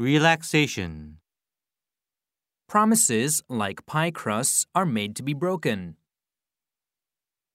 Relaxation. Promises, like pie crusts, are made to be broken.